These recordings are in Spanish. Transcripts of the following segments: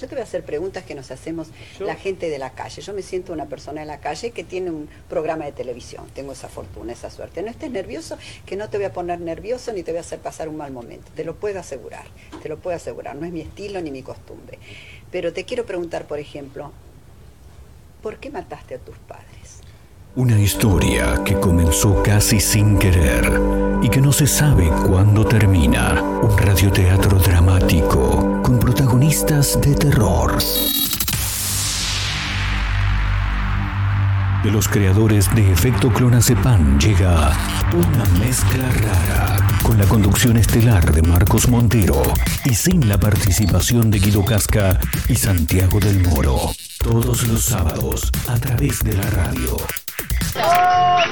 Yo te voy a hacer preguntas que nos hacemos la gente de la calle. Yo me siento una persona de la calle que tiene un programa de televisión. Tengo esa fortuna, esa suerte. No estés nervioso, que no te voy a poner nervioso ni te voy a hacer pasar un mal momento. Te lo puedo asegurar, te lo puedo asegurar. No es mi estilo ni mi costumbre. Pero te quiero preguntar, por ejemplo, ¿por qué mataste a tus padres? Una historia que comenzó casi sin querer y que no se sabe cuándo termina. Un radioteatro dramático con protagonistas de terror. De los creadores de Efecto Clonazepam llega una mezcla rara con la conducción estelar de Marcos Montero y sin la participación de Guido Casca y Santiago del Moro. Todos los sábados a través de la radio. Somos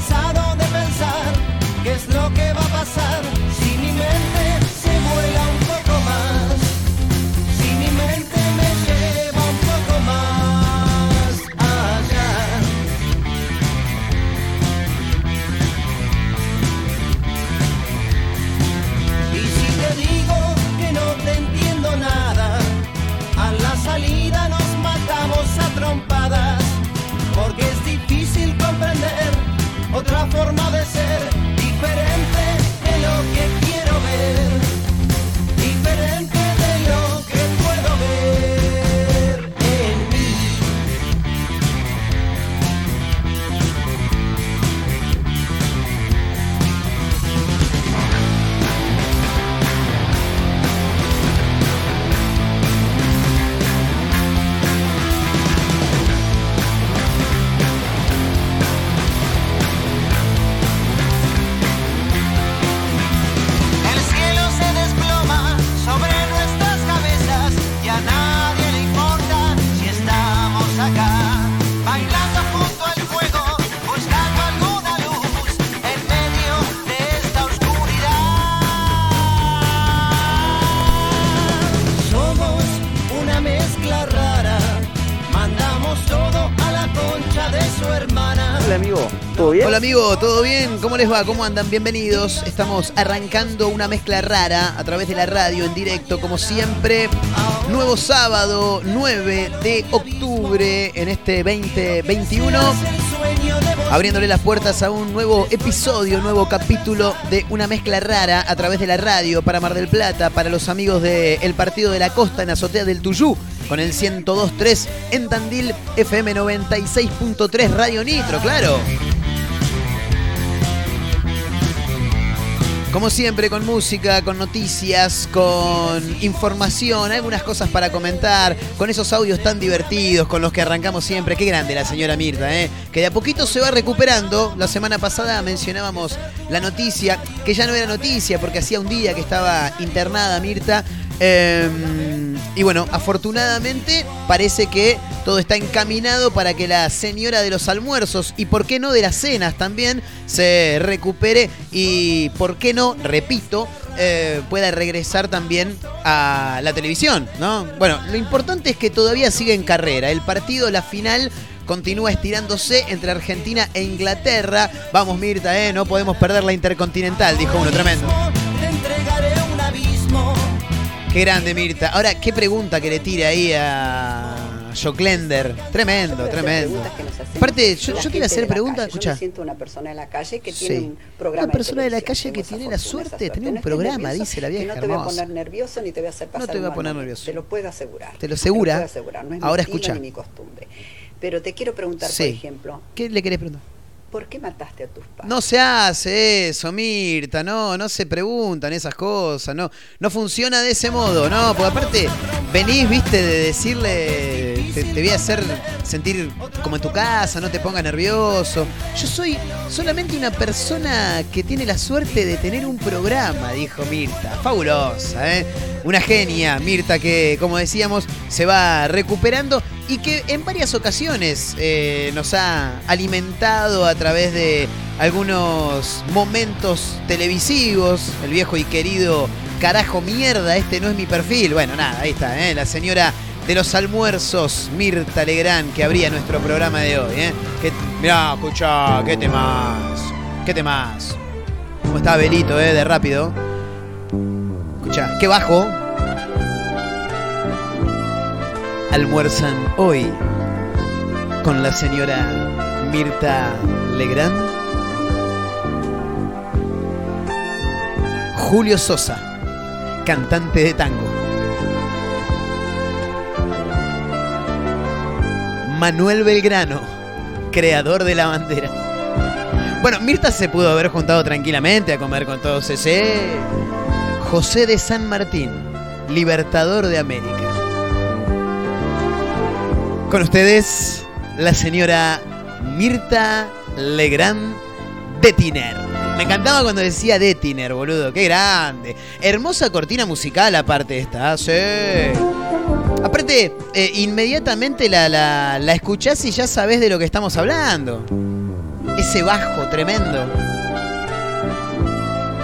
cansado de pensar qué es lo amigo, ¿todo bien? ¿Cómo les va? ¿Cómo andan? Bienvenidos. Estamos arrancando una mezcla rara a través de la radio en directo, como siempre. Nuevo sábado, 9 de octubre en este 2021. Abriéndole las puertas a un nuevo episodio, nuevo capítulo de una mezcla rara a través de la radio para Mar del Plata, para los amigos del Partido de la Costa en Azotea del Tuyú, con el 102.3 en Tandil, FM 96.3 Radio Nitro, claro. Como siempre, con música, con noticias, con información, algunas cosas para comentar, con esos audios tan divertidos con los que arrancamos siempre. Qué grande la señora Mirta, ¿eh? que de a poquito se va recuperando. La semana pasada mencionábamos la noticia, que ya no era noticia porque hacía un día que estaba internada Mirta. Eh, y bueno, afortunadamente parece que todo está encaminado para que la señora de los almuerzos y por qué no de las cenas también se recupere y por qué no, repito, eh, pueda regresar también a la televisión, ¿no? Bueno, lo importante es que todavía sigue en carrera. El partido, la final, continúa estirándose entre Argentina e Inglaterra. Vamos, Mirta, ¿eh? No podemos perder la Intercontinental, dijo uno, tremendo. Qué grande, Mirta. Ahora, qué pregunta que le tire ahí a Joclender. Tremendo, tremendo. Aparte, yo, gente hacer preguntas, escucha. Yo me siento una persona de la calle que tiene Sí. un programa Una persona de la calle que tiene la suerte de tener un. No programa, dice la vieja que no te voy a poner nervioso ni te voy a hacer pasar te voy a poner nervioso. Te lo puedo asegurar. ¿Te lo asegura? puedo asegurar. No es mi Ahora estilo escucha. ni mi costumbre. Pero te quiero preguntar, Sí. por ejemplo, ¿Qué le querés preguntar? ¿Por qué mataste a tus padres? No se hace eso, Mirta, no, no se preguntan esas cosas, no, no funciona de ese modo, no, porque aparte venís, viste, de decirle te, te voy a hacer sentir como en tu casa, no te pongas nervioso. Yo soy solamente una persona que tiene la suerte de tener un programa, dijo Mirta. Fabulosa, ¿eh? Una genia, Mirta, que como decíamos, se va recuperando y que en varias ocasiones eh, nos ha alimentado a través de algunos momentos televisivos, el viejo y querido carajo mierda, este no es mi perfil. Bueno, nada, ahí está, ¿eh? la señora de los almuerzos, Mirta Legrand, que abría nuestro programa de hoy. ¿eh? Que, mirá, escucha, qué temas, qué temas. ¿Cómo está Belito, eh? De rápido. Escucha, qué bajo. Almuerzan hoy con la señora Mirta Legrand. Julio Sosa, cantante de tango. Manuel Belgrano, creador de la bandera. Bueno, Mirta se pudo haber juntado tranquilamente a comer con todos ese. José de San Martín, libertador de América. Con ustedes, la señora Mirta Legrand Detiner. Me encantaba cuando decía Detiner, boludo. Qué grande. Hermosa cortina musical aparte esta. ¿ah? Sí. Aparte, eh, inmediatamente la, la, la escuchás y ya sabés de lo que estamos hablando. Ese bajo tremendo.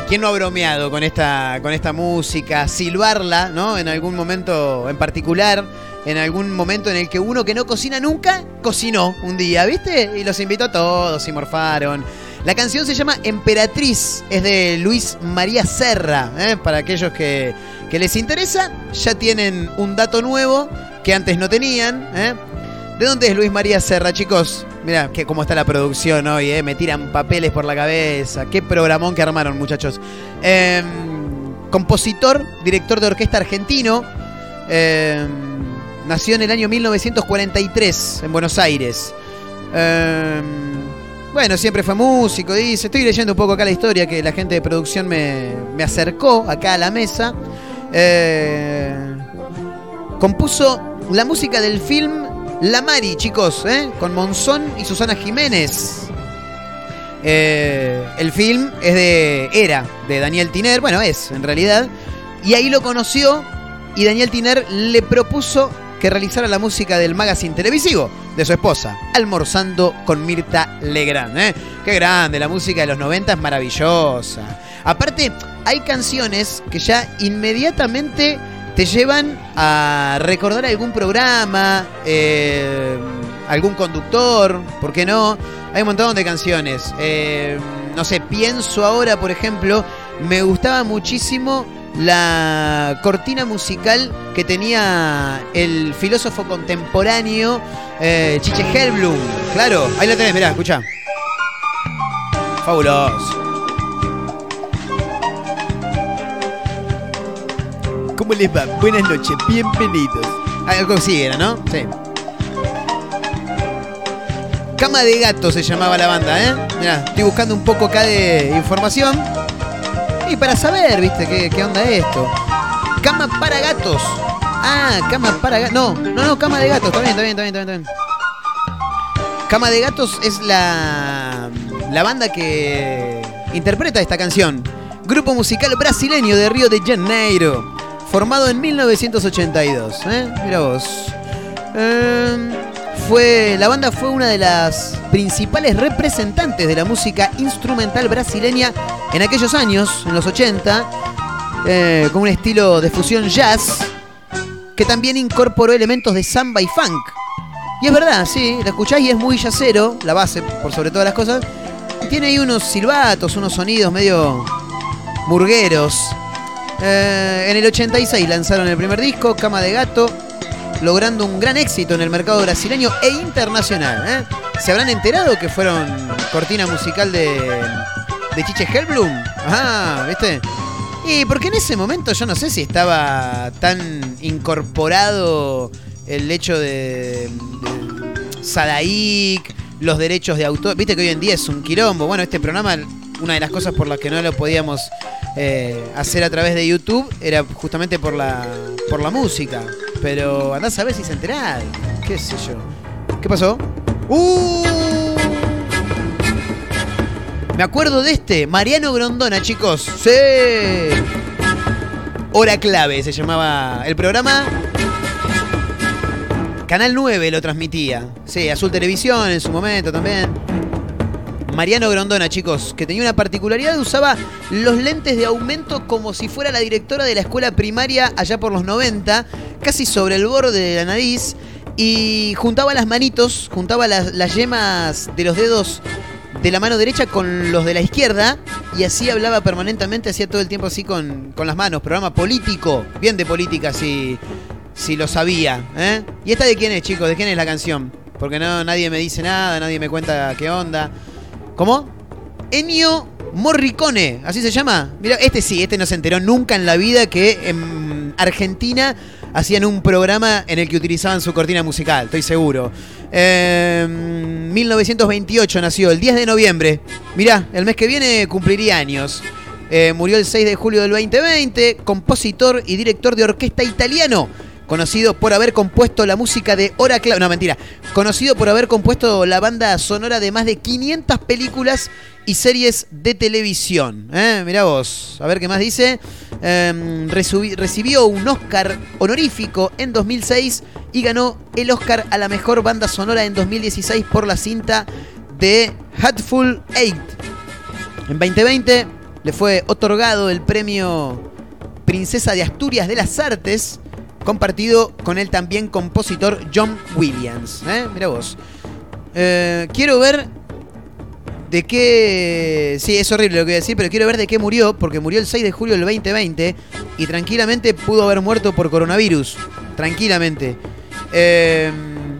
¿Quién no ha bromeado con esta, con esta música? Silbarla, ¿no? En algún momento en particular. En algún momento en el que uno que no cocina nunca, cocinó un día, ¿viste? Y los invitó a todos y morfaron. La canción se llama Emperatriz, es de Luis María Serra. ¿eh? Para aquellos que, les interesa, ya tienen un dato nuevo que antes no tenían. ¿eh? ¿De dónde es Luis María Serra, chicos? Mira que cómo está la producción hoy, ¿eh? me tiran papeles por la cabeza. Qué programón que armaron, muchachos. Eh, compositor, director de orquesta argentino. Eh, nació en el año 1943 en Buenos Aires. Eh, bueno, siempre fue músico, dice. Estoy leyendo un poco acá la historia que la gente de producción me, me acercó acá a la mesa. Eh, compuso la música del film La Mari, chicos, ¿eh? con Monzón y Susana Jiménez. Eh, el film es de. Era de Daniel Tiner, bueno, es en realidad. Y ahí lo conoció y Daniel Tiner le propuso que realizara la música del magazine televisivo de su esposa, Almorzando con Mirta Legrand. ¿eh? Qué grande, la música de los 90 es maravillosa. Aparte, hay canciones que ya inmediatamente te llevan a recordar algún programa, eh, algún conductor, ¿por qué no? Hay un montón de canciones. Eh, no sé, pienso ahora, por ejemplo, me gustaba muchísimo la cortina musical que tenía el filósofo contemporáneo eh, Chiche Helblum. Claro, ahí la tenés, mirá, escucha. Fabuloso. ¿Cómo les va? Buenas noches, bienvenidos. Algo así era, ¿no? Sí. Cama de Gato se llamaba la banda, ¿eh? Mirá, estoy buscando un poco acá de información. Y para saber, ¿viste? ¿Qué, onda esto? Cama para gatos. Ah, cama para gatos. No, no, no, cama de gatos. Está bien, está bien, está bien, está bien. Cama de gatos es la, la banda que interpreta esta canción. Grupo musical brasileño de Río de Janeiro. Formado en 1982. ¿eh? Mira vos. Eh, fue, la banda fue una de las principales representantes de la música instrumental brasileña en aquellos años, en los 80, eh, con un estilo de fusión jazz que también incorporó elementos de samba y funk. Y es verdad, sí, la escucháis y es muy jazzero, la base por sobre todas las cosas. Tiene ahí unos silbatos, unos sonidos medio murgueros. Eh, en el 86 lanzaron el primer disco, Cama de Gato, logrando un gran éxito en el mercado brasileño e internacional. ¿eh? ¿Se habrán enterado que fueron cortina musical de, de Chiche Hellblum? Ajá, ¿viste? Y porque en ese momento yo no sé si estaba tan incorporado el hecho de, de Sadaik, los derechos de autor. Viste que hoy en día es un quilombo. Bueno, este programa, una de las cosas por las que no lo podíamos eh, hacer a través de YouTube era justamente por la, por la música. Pero andás a ver si se entera. ¿Qué sé yo? ¿Qué pasó? ¡Uh! Me acuerdo de este, Mariano Grondona, chicos. Sí. Hora clave se llamaba el programa. Canal 9 lo transmitía. Sí, Azul Televisión en su momento también. Mariano Grondona, chicos, que tenía una particularidad, usaba los lentes de aumento como si fuera la directora de la escuela primaria allá por los 90, casi sobre el borde de la nariz, y juntaba las manitos, juntaba las, las yemas de los dedos de la mano derecha con los de la izquierda y así hablaba permanentemente, hacía todo el tiempo así con, con las manos. Programa político, bien de política si, si lo sabía. ¿eh? ¿Y esta de quién es, chicos? ¿De quién es la canción? Porque no, nadie me dice nada, nadie me cuenta qué onda. ¿Cómo? Ennio Morricone, ¿así se llama? Mira, este sí, este no se enteró nunca en la vida que en Argentina hacían un programa en el que utilizaban su cortina musical, estoy seguro. Eh, 1928 nació, el 10 de noviembre. Mirá, el mes que viene cumpliría años. Eh, murió el 6 de julio del 2020, compositor y director de orquesta italiano conocido por haber compuesto la música de Hora Clave. No, mentira. Conocido por haber compuesto la banda sonora de más de 500 películas y series de televisión. ¿eh? Mirá vos, a ver qué más dice. Eh, recibió un Oscar honorífico en 2006 y ganó el Oscar a la mejor banda sonora en 2016 por la cinta de Hatful Eight. En 2020 le fue otorgado el premio Princesa de Asturias de las Artes compartido con el también compositor John Williams. ¿eh? Mira vos. Eh, quiero ver de qué... Sí, es horrible lo que voy a decir, pero quiero ver de qué murió, porque murió el 6 de julio del 2020 y tranquilamente pudo haber muerto por coronavirus. Tranquilamente. Eh,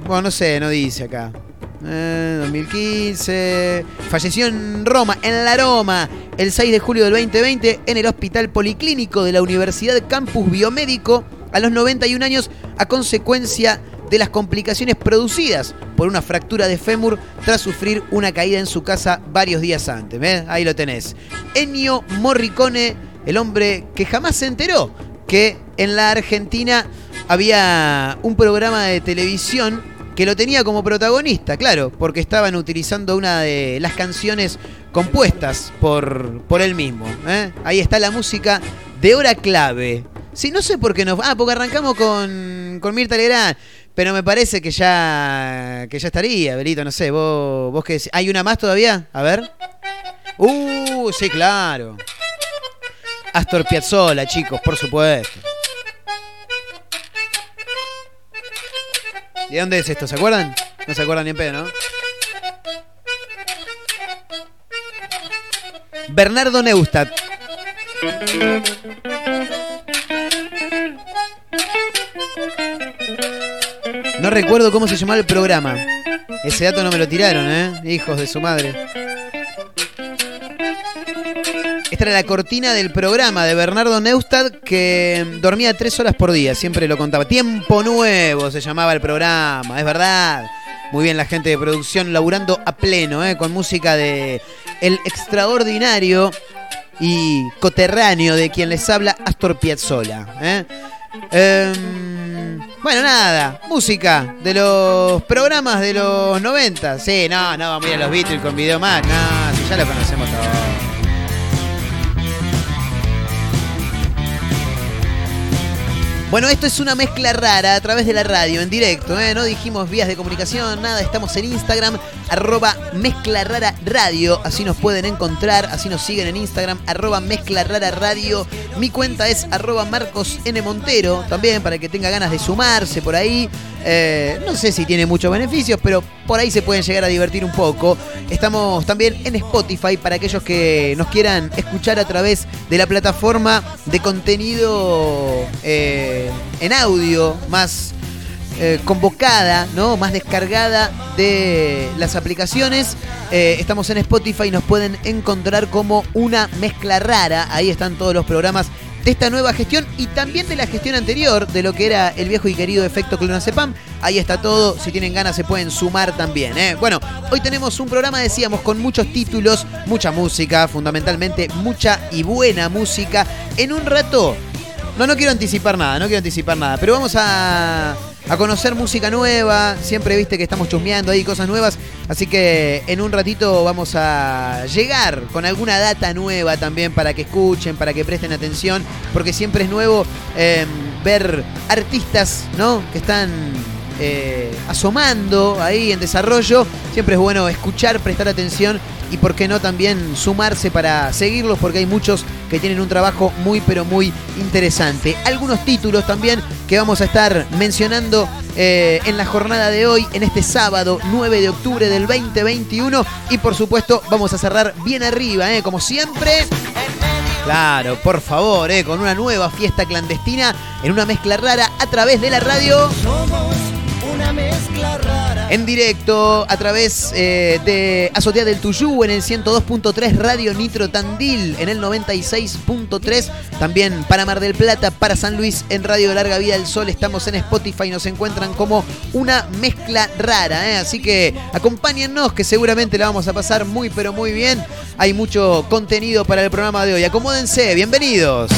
bueno, no sé, no dice acá. 2015. Eh, Falleció en Roma, en la Roma, el 6 de julio del 2020 en el Hospital Policlínico de la Universidad Campus Biomédico a los 91 años a consecuencia de las complicaciones producidas por una fractura de fémur tras sufrir una caída en su casa varios días antes. Ahí lo tenés. Ennio Morricone, el hombre que jamás se enteró que en la Argentina había un programa de televisión que lo tenía como protagonista, claro, porque estaban utilizando una de las canciones compuestas por, por él mismo. ¿eh? Ahí está la música de hora clave Sí, no sé por qué no. Ah, porque arrancamos con, con Mirta Legrand. Pero me parece que ya que ya estaría, Belito, no sé, vos, vos qué ¿Hay una más todavía? A ver. Uh, sí, claro. Astor Piazzolla, chicos, por supuesto. ¿De dónde es esto? ¿Se acuerdan? No se acuerdan ni en pedo, ¿no? Bernardo Neustadt. No recuerdo cómo se llamaba el programa. Ese dato no me lo tiraron, ¿eh? Hijos de su madre. Esta la cortina del programa de Bernardo Neustadt que dormía tres horas por día, siempre lo contaba. Tiempo Nuevo se llamaba el programa, es verdad. Muy bien la gente de producción laburando a pleno, ¿eh? con música de el extraordinario y coterráneo de quien les habla, Astor Piazzolla. ¿eh? Em, bueno, nada, música de los programas de los 90. Sí, no, no, vamos a ir a los Beatles con video más. No, si ya lo conocemos todos. Bueno, esto es una mezcla rara a través de la radio, en directo, ¿eh? No dijimos vías de comunicación, nada, estamos en Instagram, arroba mezcla rara radio, así nos pueden encontrar, así nos siguen en Instagram, arroba mezcla rara radio. Mi cuenta es arroba Marcos N. Montero, también para que tenga ganas de sumarse por ahí. Eh, no sé si tiene muchos beneficios, pero por ahí se pueden llegar a divertir un poco. Estamos también en Spotify para aquellos que nos quieran escuchar a través de la plataforma de contenido eh, en audio más eh, convocada, ¿no? más descargada de las aplicaciones. estamos en Spotify y nos pueden encontrar como una mezcla rara. Ahí están todos los programas de esta nueva gestión y también de la gestión anterior, de lo que era el viejo y querido efecto clonazepam. Ahí está todo, si tienen ganas se pueden sumar también. ¿eh? Bueno, hoy tenemos un programa, decíamos, con muchos títulos, mucha música, fundamentalmente mucha y buena música. En un rato, no, no quiero anticipar nada, no quiero anticipar nada, pero vamos a a conocer música nueva. Siempre viste que estamos chusmeando ahí cosas nuevas. Así que en un ratito vamos a llegar con alguna data nueva también para que escuchen, para que presten atención. Porque siempre es nuevo em, ver artistas, ¿no? Que están eh, asomando ahí en desarrollo. Siempre es bueno escuchar, prestar atención y por qué no también sumarse para seguirlos porque hay muchos que tienen un trabajo muy pero muy interesante. Algunos títulos también que vamos a estar mencionando eh, en la jornada de hoy, en este sábado 9 de octubre del 2021 y por supuesto vamos a cerrar bien arriba, eh, como siempre. Claro, por favor, con una nueva fiesta clandestina en una mezcla rara a través de la radio. En directo a través eh, de Azotea del Tuyú en el 102.3 Radio Nitro Tandil en el 96.3. También para Mar del Plata, para San Luis en Radio Larga Vida del Sol. Estamos en Spotify y nos encuentran como una mezcla rara. ¿eh? Así que acompáñennos que seguramente la vamos a pasar muy pero muy bien. Hay mucho contenido para el programa de hoy. Acomódense, bienvenidos.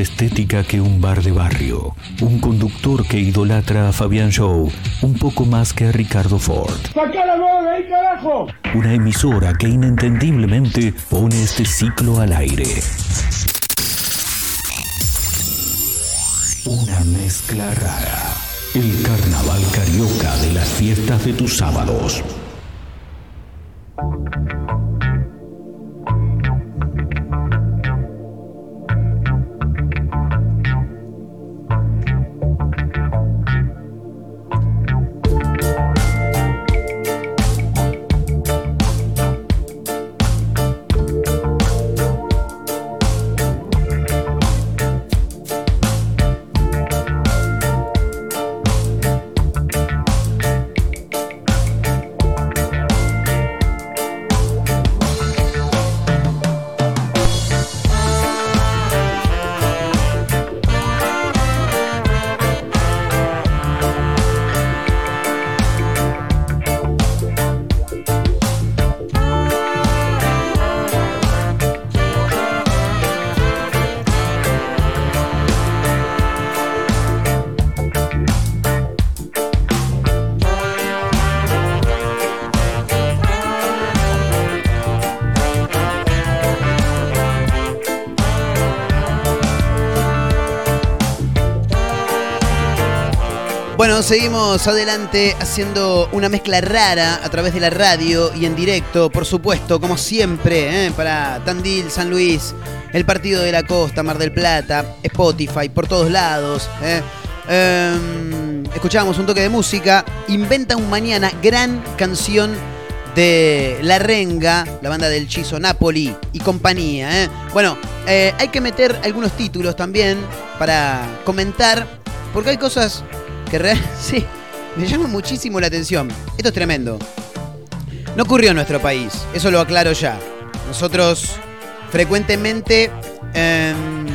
Estética que un bar de barrio, un conductor que idolatra a Fabián Show un poco más que a Ricardo Ford. Una emisora que inentendiblemente pone este ciclo al aire. Una mezcla rara. El carnaval carioca de las fiestas de tus sábados. Seguimos adelante haciendo una mezcla rara a través de la radio y en directo, por supuesto, como siempre, ¿eh? para Tandil, San Luis, el Partido de la Costa, Mar del Plata, Spotify, por todos lados. ¿eh? Em, escuchamos un toque de música. Inventa un mañana, gran canción de La Renga, la banda del Chizo Napoli y compañía. ¿eh? Bueno, eh, hay que meter algunos títulos también para comentar, porque hay cosas que sí, me llama muchísimo la atención. Esto es tremendo. No ocurrió en nuestro país, eso lo aclaro ya. Nosotros frecuentemente em,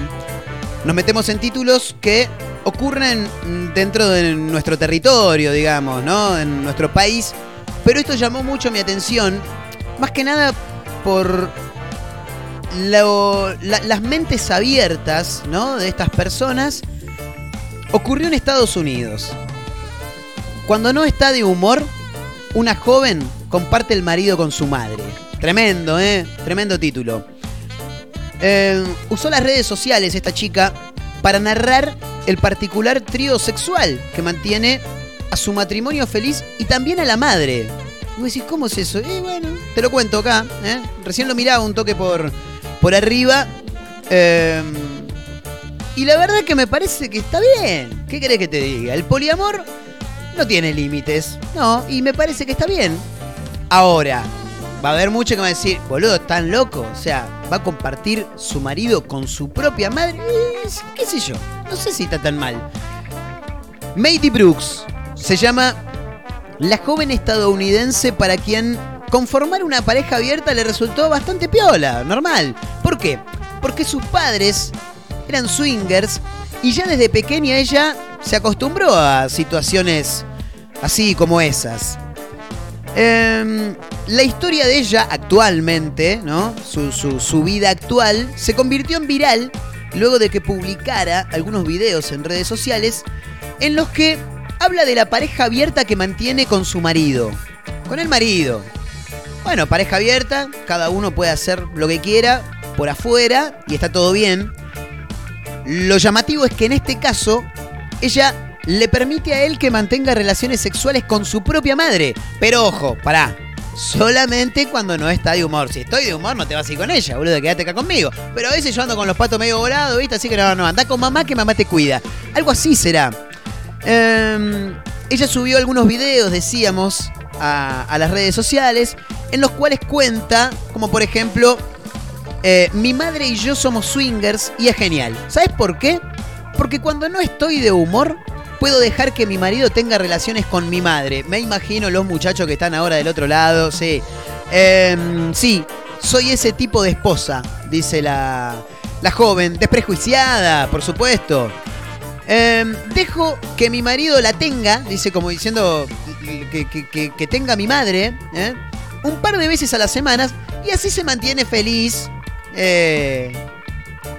nos metemos en títulos que ocurren dentro de nuestro territorio, digamos, ¿no? En nuestro país. Pero esto llamó mucho mi atención, más que nada por las mentes abiertas, ¿no? De estas personas Ocurrió en Estados Unidos. Cuando no está de humor, una joven comparte el marido con su madre. Tremendo, ¿eh? Tremendo título. Eh, usó las redes sociales esta chica para narrar el particular trío sexual que mantiene a su matrimonio feliz y también a la madre. Y vos decís, ¿cómo es eso? Y bueno, te lo cuento acá. ¿eh? Recién lo miraba un toque por, por arriba. Eh, y la verdad que me parece que está bien. ¿Qué querés que te diga? El poliamor no tiene límites. No, y me parece que está bien. Ahora, va a haber mucho que a decir, boludo, tan loco. O sea, va a compartir su marido con su propia madre. ¿Qué sé yo? No sé si está tan mal. Mady Brooks se llama la joven estadounidense para quien conformar una pareja abierta le resultó bastante piola, normal. ¿Por qué? Porque sus padres eran swingers y ya desde pequeña ella se acostumbró a situaciones así como esas. Em, la historia de ella actualmente, ¿no? Su, su, vida actual, se convirtió en viral luego de que publicara algunos videos en redes sociales en los que habla de la pareja abierta que mantiene con su marido. Con el marido. Bueno, pareja abierta, cada uno puede hacer lo que quiera por afuera y está todo bien. Lo llamativo es que en este caso, ella le permite a él que mantenga relaciones sexuales con su propia madre. Pero ojo, pará. Solamente cuando no está de humor. Si estoy de humor, no te vas a ir con ella, boludo, quédate acá conmigo. Pero a veces yo ando con los patos medio volados, ¿viste? Así que no, no, anda con mamá que mamá te cuida. Algo así será. Em, ella subió algunos videos, decíamos, a, a las redes sociales, en los cuales cuenta, como por ejemplo, eh, mi madre y yo somos swingers y es genial. ¿Sabes por qué? Porque cuando no estoy de humor, puedo dejar que mi marido tenga relaciones con mi madre. Me imagino los muchachos que están ahora del otro lado, sí. Em, sí, soy ese tipo de esposa, dice la, la joven, desprejuiciada, por supuesto. Em, dejo que mi marido la tenga, dice como diciendo que, tenga mi madre, ¿eh? un par de veces a las semanas y así se mantiene feliz eh,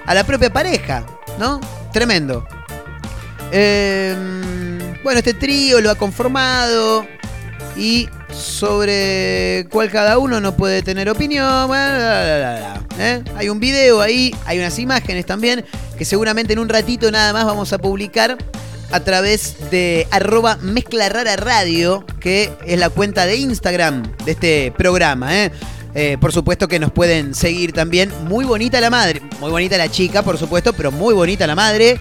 a la propia pareja, ¿no? Tremendo. Em, bueno, este trío lo ha conformado y sobre cuál cada uno no puede tener opinión. ¿eh? Hay un video ahí, hay unas imágenes también que seguramente en un ratito nada más vamos a publicar a través de arroba mezcla radio, que es la cuenta de Instagram de este programa. ¿eh? Eh, por supuesto que nos pueden seguir también. Muy bonita la madre, muy bonita la chica, por supuesto, pero muy bonita la madre.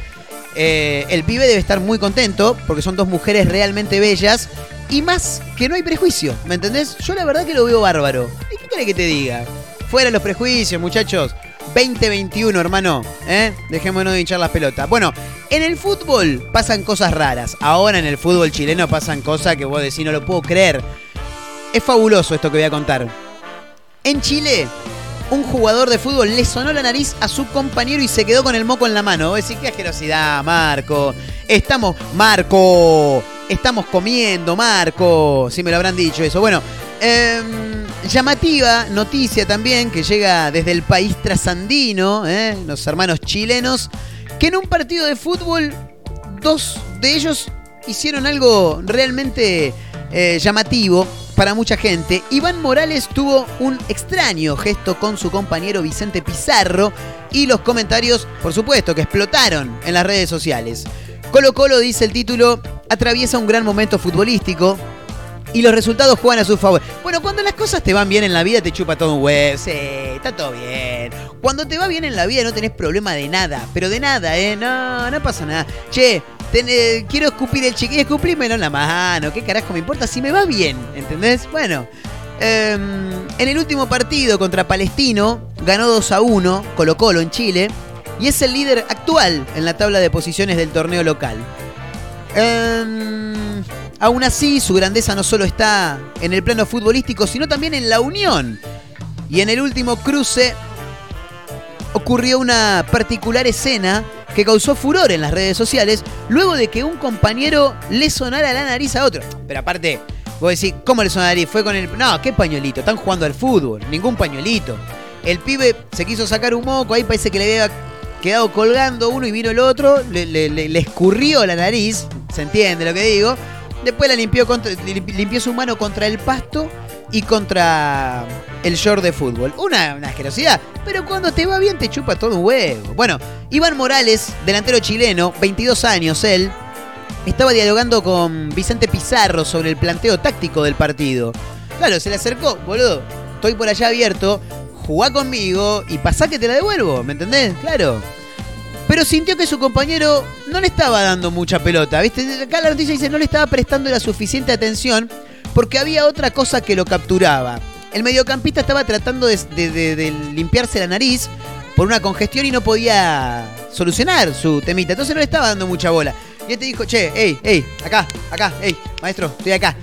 el pibe debe estar muy contento porque son dos mujeres realmente bellas y más que no hay prejuicio, ¿me entendés? Yo la verdad que lo veo bárbaro. ¿Y qué quiere que te diga? Fuera los prejuicios, muchachos. 2021, hermano. ¿eh? Dejémonos de hinchar las pelotas. Bueno, en el fútbol pasan cosas raras. Ahora en el fútbol chileno pasan cosas que vos decís, no lo puedo creer. Es fabuloso esto que voy a contar. En Chile, un jugador de fútbol le sonó la nariz a su compañero y se quedó con el moco en la mano. Vos decís, qué asquerosidad, Marco. Estamos, Marco, estamos comiendo, Marco. Si me lo habrán dicho eso. Bueno, em, llamativa noticia también que llega desde el país trasandino, ¿eh? los hermanos chilenos, que en un partido de fútbol, dos de ellos hicieron algo realmente eh, llamativo para mucha gente. Iván Morales tuvo un extraño gesto con su compañero Vicente Pizarro y los comentarios, por supuesto, que explotaron en las redes sociales. Colo Colo, dice el título, atraviesa un gran momento futbolístico y los resultados juegan a su favor. Bueno, cuando las cosas te van bien en la vida, te chupa todo un huevo. Sí, está todo bien. Cuando te va bien en la vida no tenés problema de nada, pero de nada, ¿eh? No, no pasa nada. Che, quiero escupir el chiquillo, escupímelo en la mano. ¿Qué carajo me importa si me va bien? ¿Entendés? Bueno. Em, en el último partido contra Palestino, ganó 2 a 1 Colo Colo en Chile y es el líder actual en la tabla de posiciones del torneo local. Em, aún así, su grandeza no solo está en el plano futbolístico, sino también en la unión. Y en el último cruce ocurrió una particular escena que causó furor en las redes sociales luego de que un compañero le sonara la nariz a otro. Pero aparte, vos decís, ¿cómo le sonaría? Fue con el... No, ¿qué pañuelito? Están jugando al fútbol, ningún pañuelito. El pibe se quiso sacar un moco, ahí parece que le había quedado colgando uno y vino el otro, le, escurrió la nariz, ¿se entiende lo que digo? Después la limpió, contra, limpió su mano contra el pasto y contra el short de fútbol. Una, una, asquerosidad, pero cuando te va bien te chupa todo un huevo. Bueno, Iván Morales, delantero chileno, 22 años él, estaba dialogando con Vicente Pizarro sobre el planteo táctico del partido. Claro, se le acercó, boludo, estoy por allá abierto, jugá conmigo y pasá que te la devuelvo, ¿me entendés? Claro. Pero sintió que su compañero no le estaba dando mucha pelota, ¿viste? Acá la noticia dice no le estaba prestando la suficiente atención porque había otra cosa que lo capturaba. El mediocampista estaba tratando de, limpiarse la nariz por una congestión y no podía solucionar su temita. Entonces no le estaba dando mucha bola. Y él te dijo, che, hey, hey, acá, acá, hey, maestro, estoy acá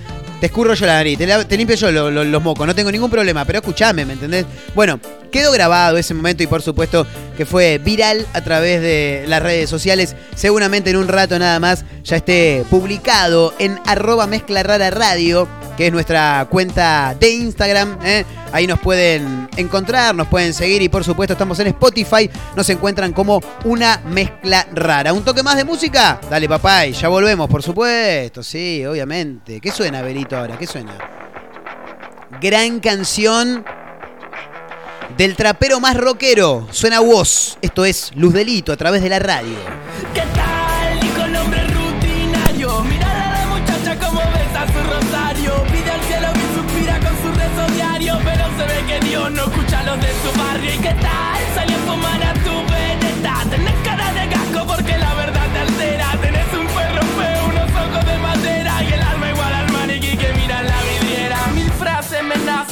te escurro yo la nariz, te, limpio yo los mocos, no tengo ningún problema, pero escúchame, ¿me entendés? Bueno, quedó grabado ese momento y por supuesto que fue viral a través de las redes sociales. Seguramente en un rato nada más ya esté publicado en arroba mezcla rara radio que es nuestra cuenta de Instagram. ¿eh? Ahí nos pueden encontrar, nos pueden seguir y por supuesto estamos en Spotify. Nos encuentran como una mezcla rara. ¿Un toque más de música? Dale papá, y ya volvemos, por supuesto. Sí, obviamente. ¿Qué suena, Berito, ahora? ¿Qué suena? Gran canción del trapero más rockero. Suena voz. Esto es Luz Delito a través de la radio. ¿Qué tal?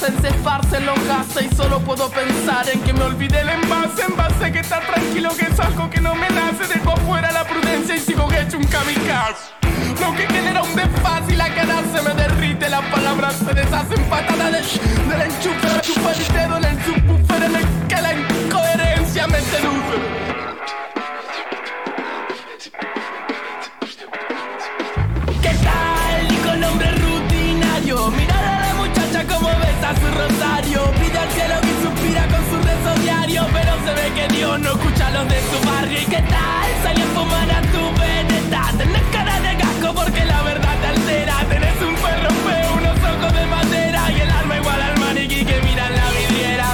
Frases me nacen, se esparcen los gases. Y solo puedo pensar en que me olvide el envase. En base que está tranquilo, que es algo que no me nace. Dejo fuera la prudencia y sigo hecho un kamikaze. Lo que genera un desfaz y la cara se me derrite Las palabras se deshacen patadas de Del enchufe, chupa el dedo en el subwoofer En el que la incoherencia me seduce su rosario Pide al cielo que suspira con su rezo diario Pero se ve que Dios no escucha los de su barrio. ¿Y qué tal? Salí a fumar a tu veneta. Tenés cara de gasco porque la verdad te altera. Tenés un perro feo, unos ojos de madera y el alma igual al maniquí que mira en la vidriera.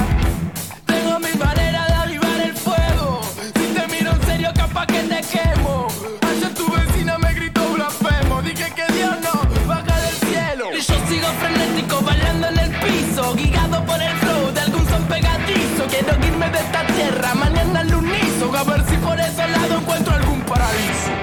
Tengo mi manera de avivar el fuego. Si te miro en serio, capaz que te quemo. Tierra, mañana al unizo. A ver si por ese lado encuentro algún paraíso.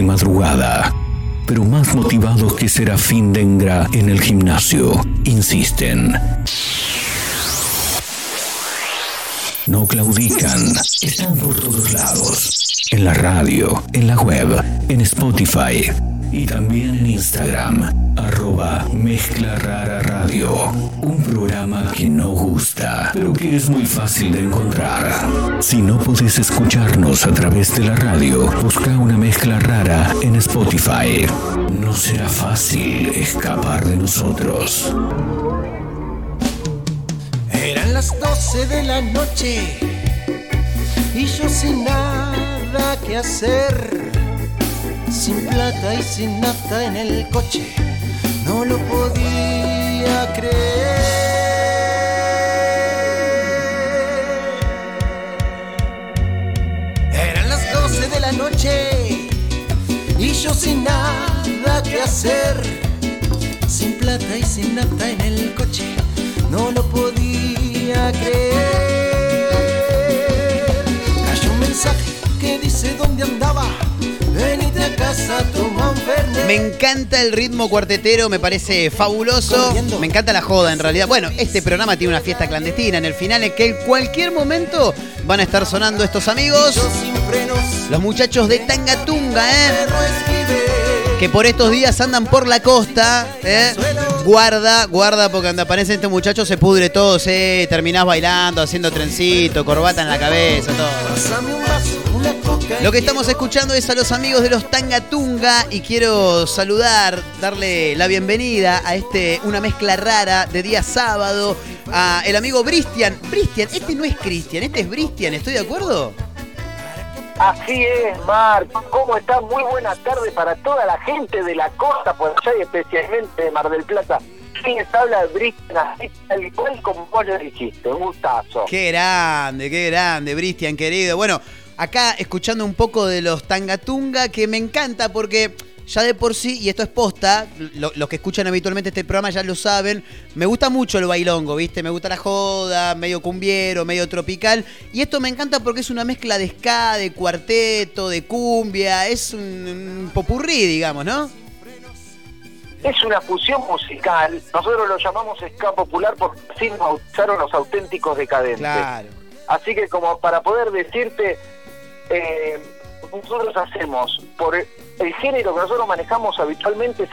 De madrugada, pero más motivados que Serafín Dengra en el gimnasio, insisten. No claudican, están por todos lados. En la radio, en la web, en Spotify y también en Instagram, arroba Mezcla Rara Radio. Un programa que no gusta, pero que es muy fácil de encontrar. Si no podés escucharnos a través de la radio, busca una mezcla rara en Spotify. No será fácil escapar de nosotros. Eran las 12 de la noche y yo sin nada que hacer, sin plata y sin nafta en el coche, no lo podía creer. Eran las 12 de la noche y yo sin nada que hacer, sin plata y sin nafta en el coche, no lo podía creer. Cayó un mensaje que dice dónde andaba, venite a casa, fernet. Me encanta el ritmo cuartetero, me parece fabuloso. Me encanta la joda, en realidad. Bueno, este programa tiene una fiesta clandestina en el final, en que en cualquier momento van a estar sonando estos amigos, los muchachos de Tangatunga, ¿eh? que por estos días andan por la costa. ¿eh? Guarda, guarda, porque cuando aparecen estos muchachos se pudre todo, ¿eh? terminás bailando, haciendo trencito, corbata en la cabeza, todo. Lo que estamos escuchando es a los amigos de los Tangatunga y quiero saludar, darle la bienvenida a este una mezcla rara de día sábado a el amigo Bristian. Bristian, este no es Cristian, este es Bristian, ¿estoy de acuerdo? Así es, Mar. ¿Cómo está? Muy buena tarde para toda la gente de la costa por allá y especialmente de Mar del Plata. Sí, les habla Brian, así tal cual como vos lo dijiste. Un gustazo. Qué grande, qué grande, Bristian, querido. Bueno, acá escuchando un poco de los Tangatunga, que me encanta porque ya de por sí, y esto es posta, lo- los que escuchan habitualmente este programa ya lo saben, me gusta mucho el bailongo, ¿viste? Me gusta la joda, medio cumbiero, medio tropical. Y esto me encanta porque es una mezcla de ska, de cuarteto, de cumbia, es un, un popurrí, digamos, ¿no? Es una fusión musical. Nosotros lo llamamos ska popular porque así nos bautizaron los auténticos decadentes. Claro. Así que como para poder decirte, eh, nosotros hacemos por el, género que nosotros manejamos habitualmente,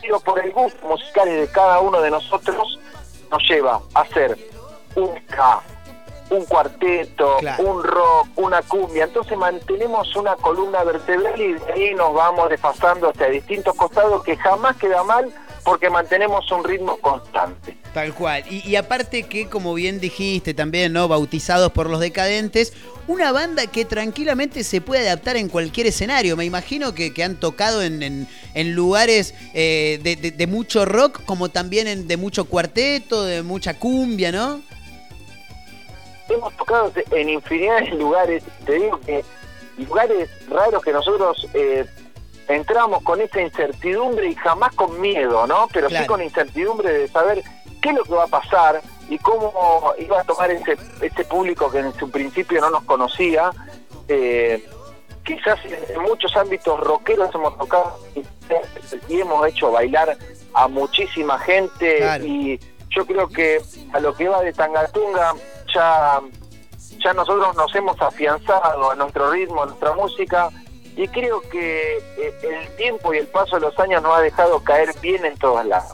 pero por el gusto musical de cada uno de nosotros, nos lleva a hacer un ska, un cuarteto, Claro. un rock, una cumbia. Entonces mantenemos una columna vertebral y de ahí nos vamos desfasando hacia distintos costados que jamás queda mal porque mantenemos un ritmo constante. Tal cual. Y, y aparte que, como bien dijiste también, ¿no? Bautizados por los decadentes, una banda que tranquilamente se puede adaptar en cualquier escenario. Me imagino que, que han tocado en, en- en lugares eh, de, de- de mucho rock, como también en- de mucho cuarteto, de mucha cumbia, ¿no? Hemos tocado en infinidad de lugares, te digo que lugares raros que nosotros eh, entramos con esa incertidumbre y jamás con miedo, ¿no? Pero sí con incertidumbre de saber qué es lo que va a pasar y cómo iba a tomar ese, ese público que en su principio no nos conocía. Eh, quizás en muchos ámbitos rockeros hemos tocado y hemos hecho bailar a muchísima gente y yo creo que a lo que va de Tangatunga ya ya nosotros nos hemos afianzado a nuestro ritmo, a nuestra música y creo que eh, el tiempo y el paso de los años nos ha dejado caer bien en todos lados.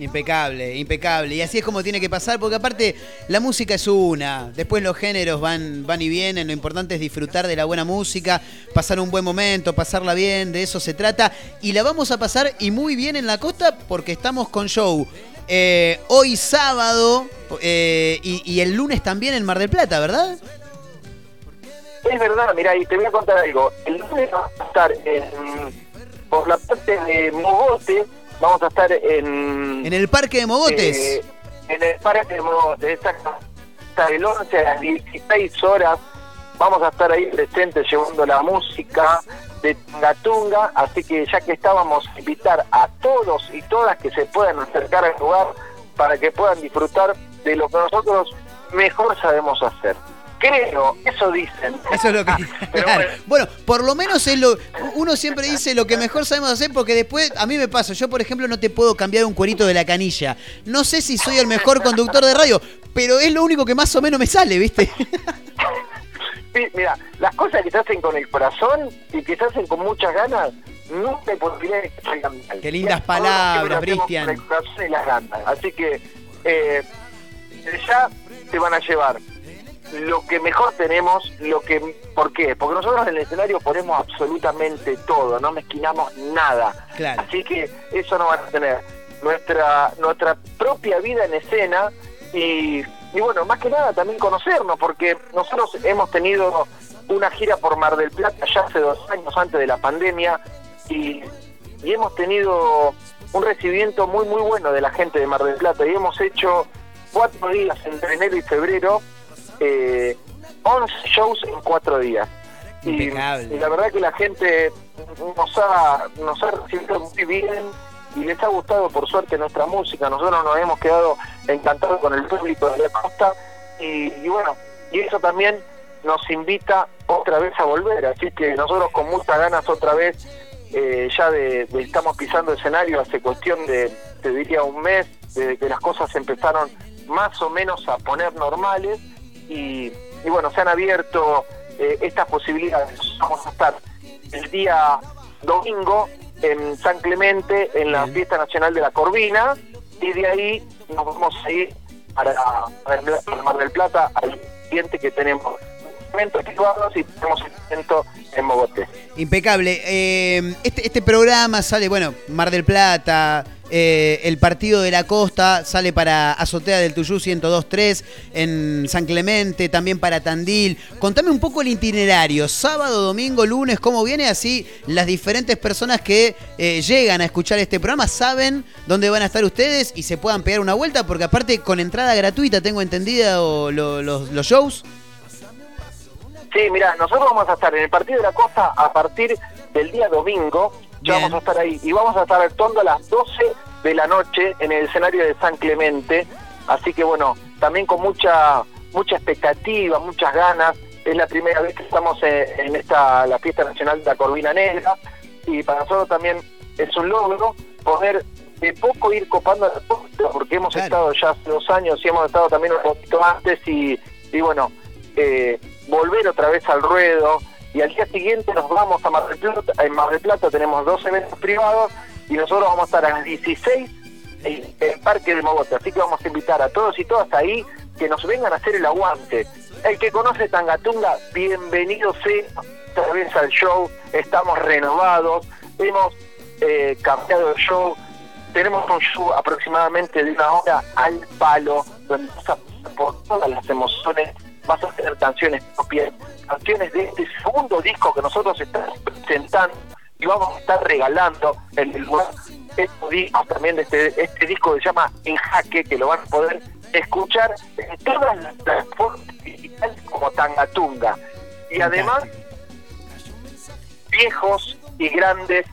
Impecable, impecable. Y así es como tiene que pasar, porque aparte la música es una, después los géneros van, van y vienen, lo importante es disfrutar de la buena música, pasar un buen momento, pasarla bien, de eso se trata. Y la vamos a pasar y muy bien en la costa porque estamos con show. Eh, hoy sábado eh, y, el lunes también en Mar del Plata, ¿verdad? Es verdad, mira, y te voy a contar algo. El lunes vamos a estar en, por la parte de Mogote, vamos a estar en... En el Parque de Mogotes. Eh, en el Parque de Mogotes, hasta el 11 a las 16 horas. Vamos a estar ahí presentes llevando la música de Tunga, así que ya que estábamos, invitar a todos y todas que se puedan acercar al lugar para que puedan disfrutar de lo que nosotros mejor sabemos hacer. Creo, eso dicen. Eso es lo que. bueno. por lo menos es lo. Uno siempre dice lo que mejor sabemos hacer porque después a mí me pasa. Yo, por ejemplo, no te puedo cambiar un cuerito de la canilla. No sé si soy el mejor conductor de radio, pero es lo único que más o menos me sale, ¿viste? mira, las cosas que se hacen con el corazón y que se hacen con muchas ganas, no te que salgan mal. Qué lindas palabras, Cristian. Con el corazón y las ganas. Así que eh, ya te van a llevar lo que mejor tenemos, lo que ¿por qué? Porque nosotros en el escenario ponemos absolutamente todo, no mezquinamos nada. Así que eso no va a tener nuestra nuestra propia vida en escena y, y bueno, más que nada también conocernos, porque nosotros hemos tenido una gira por Mar del Plata ya hace dos años antes de la pandemia y, y hemos tenido un recibimiento muy muy bueno de la gente de Mar del Plata y hemos hecho cuatro días entre enero y febrero eh, 11 shows en cuatro días. Y, la verdad que la gente nos ha, nos ha recibido muy bien y les ha gustado por suerte nuestra música. Nosotros nos hemos quedado encantados con el público de la costa y, bueno, y eso también nos invita otra vez a volver. Así que nosotros con muchas ganas otra vez eh, ya de, estamos pisando escenario hace cuestión de, te diría, un mes, desde que las cosas empezaron más o menos a poner normales y, bueno, se han abierto eh, estas posibilidades. Vamos a estar el día domingo en San Clemente, en la Fiesta Nacional de la Corvina, y de ahí nos vamos a ir para, el Mar del Plata al siguiente que tenemos y tenemos evento en Mogote. Impecable. Eh, este, este programa sale, bueno, Mar del Plata, eh, el partido de la costa sale para Azotea del Tuyú 102.3 en San Clemente, también para Tandil. Contame un poco el itinerario, sábado, domingo, lunes, cómo viene, así las diferentes personas que eh, llegan a escuchar este programa saben dónde van a estar ustedes y se puedan pegar una vuelta, porque aparte con entrada gratuita, tengo entendido los shows. Sí, mira, nosotros vamos a estar en el partido de la costa a partir del día domingo ya vamos a estar ahí. Y vamos a estar actuando a las 12 de la noche en el escenario de San Clemente. Así que bueno, también con mucha mucha expectativa, muchas ganas. Es la primera vez que estamos en, esta la fiesta nacional de la Corvina Negra y para nosotros también es un logro poder de poco ir copando la costa porque hemos estado ya hace dos años y hemos estado también un poquito antes y, y bueno, eh, volver otra vez al ruedo, y al día siguiente nos vamos a Mar del Plata, en Mar del Plata tenemos dos eventos privados y nosotros vamos a estar a las 16 en el Parque del Mogote, así que vamos a invitar a todos y todas ahí que nos vengan a hacer el aguante. El que conoce Tangatunga, bienvenido sea. Otra vez al show, estamos renovados, hemos eh, cambiado el show, tenemos un show aproximadamente de una hora al palo, donde vamos a por todas las emociones, vas a tener canciones propias, canciones de este segundo disco que nosotros estamos presentando y vamos a estar regalando en el lugar estos discos también de este, este disco que se llama En Jaque, que lo van a poder escuchar en todas las plataformas digitales como Tangatunga. Y además viejos y grandes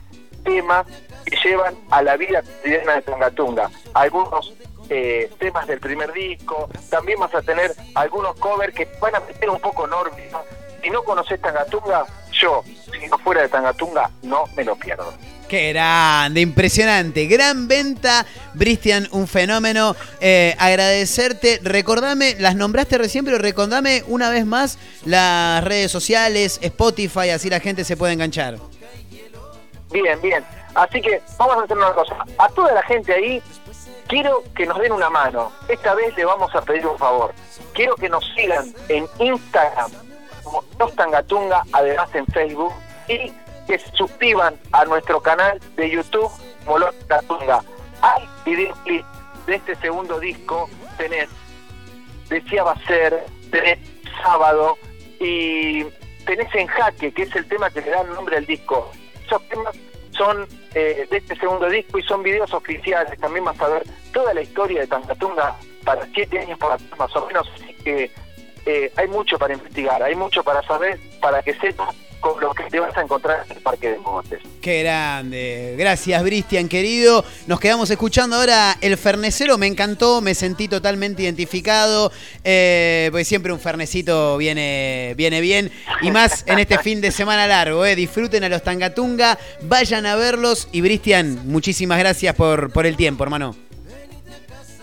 temas que llevan a la vida cotidiana de Tangatunga. Algunos eh, temas del primer disco, también vas a tener algunos covers que van a meter un poco en órbita. Si no conoces Tangatunga, yo, si no fuera de Tangatunga, no me lo pierdo. Qué grande, impresionante. Gran venta, Bristian, un fenómeno. Eh, agradecerte. Recordame, las nombraste recién, pero recordame una vez más las redes sociales, Spotify, así la gente se puede enganchar. Bien, bien. Así que vamos a hacer una cosa. A toda la gente ahí, quiero que nos den una mano. Esta vez le vamos a pedir un favor. Quiero que nos sigan en Instagram como Los Tangatunga, además en Facebook, y que se suscriban a nuestro canal de YouTube como Los Tangatunga. Hay videoclip de este segundo disco, tenés Decía va a ser, tenés Sábado y tenés En Jaque, que es el tema que le da el nombre al disco. Esos temas son eh, de este segundo disco y son videos oficiales. También vas a ver toda la historia de Tangatunga para siete años para más o menos. Así que eh, hay mucho para investigar, hay mucho para saber, para que sepas con lo que te vas a encontrar en el Parque de Montes. Qué grande. Gracias, Bristian, querido. Nos quedamos escuchando ahora El Fernecero. Me encantó, me sentí totalmente identificado. Eh, pues siempre un fernecito viene, viene bien. Y más en este fin de semana largo. Eh. Disfruten a los Tangatunga, vayan a verlos. Y Bristian, muchísimas gracias por, por el tiempo, hermano.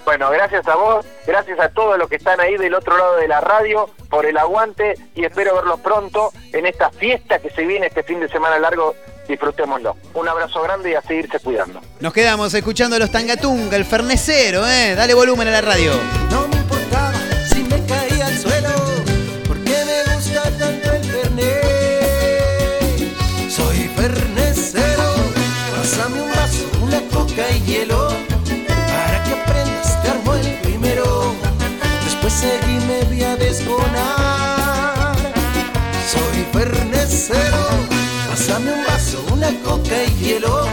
Bueno, gracias a vos, gracias a todos los que están ahí del otro lado de la radio por el aguante y espero verlos pronto en esta fiesta que se viene este fin de semana largo. Disfrutémoslo. Un abrazo grande y a seguirse cuidando. Nos quedamos escuchando a los Tangatunga, el Fernecero, ¿eh? Dale volumen a la radio. No me importaba si me caía al suelo, porque me gusta tanto el fernet. Después seguime voy a desgonar. Soy fernecero, pásame un vaso, una coca y hielo,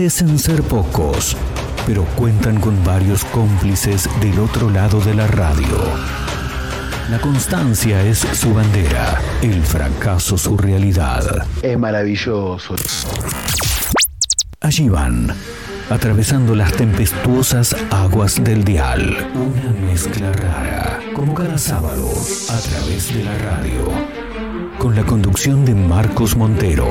Parecen ser pocos, pero cuentan con varios cómplices del otro lado de la radio. La constancia es su bandera, el fracaso su realidad. Es maravilloso. Allí van, atravesando las tempestuosas aguas del dial. Una mezcla rara, como cada sábado, a través de la radio. Con la conducción de Marcos Montero.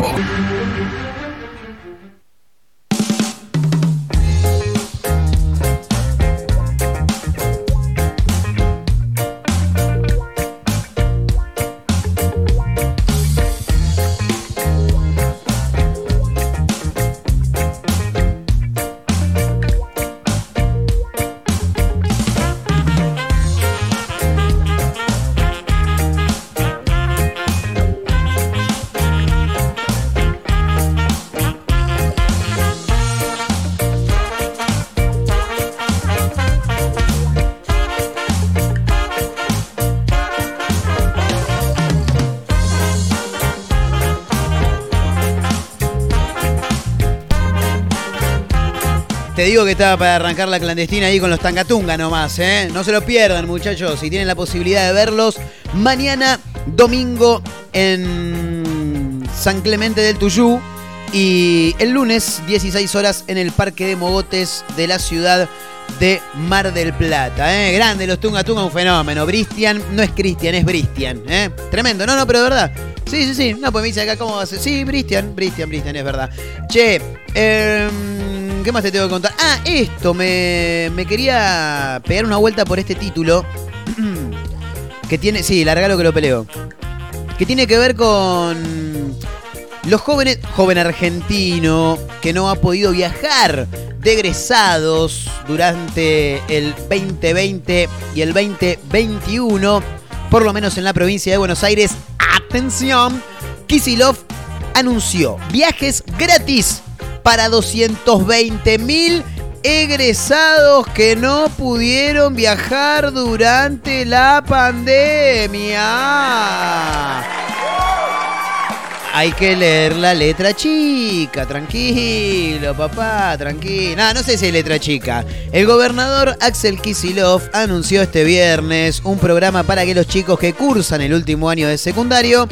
Para arrancar la clandestina ahí con los Tangatunga nomás, ¿eh? No se lo pierdan, muchachos. Si tienen la posibilidad de verlos, mañana, domingo, en San Clemente del Tuyú. Y el lunes, 16 horas, en el Parque de Mogotes de la ciudad de Mar del Plata. ¿eh? Grande los Tunga, un fenómeno. Bristian no es Cristian, es Bristian. ¿eh? Tremendo, no, no, pero de verdad. Sí, sí, sí. No, pues me dice acá cómo va a ser. Sí, Bristian, Bristian, Bristian, es verdad. Che, eh, ¿qué más te tengo que contar? Ah, esto, me, quería pegar una vuelta por este título. que tiene, sí, larga lo que lo peleo. Que tiene que ver con los jóvenes, joven argentino que no ha podido viajar de egresados durante el 2020 y el 2021, por lo menos en la provincia de Buenos Aires. Atención, Kisilov anunció viajes gratis para 220 mil egresados que no pudieron viajar durante la pandemia. Hay que leer la letra chica, tranquilo, papá, tranquilo. No, no sé si es letra chica. El gobernador Axel Kisilov anunció este viernes un programa para que los chicos que cursan el último año de secundario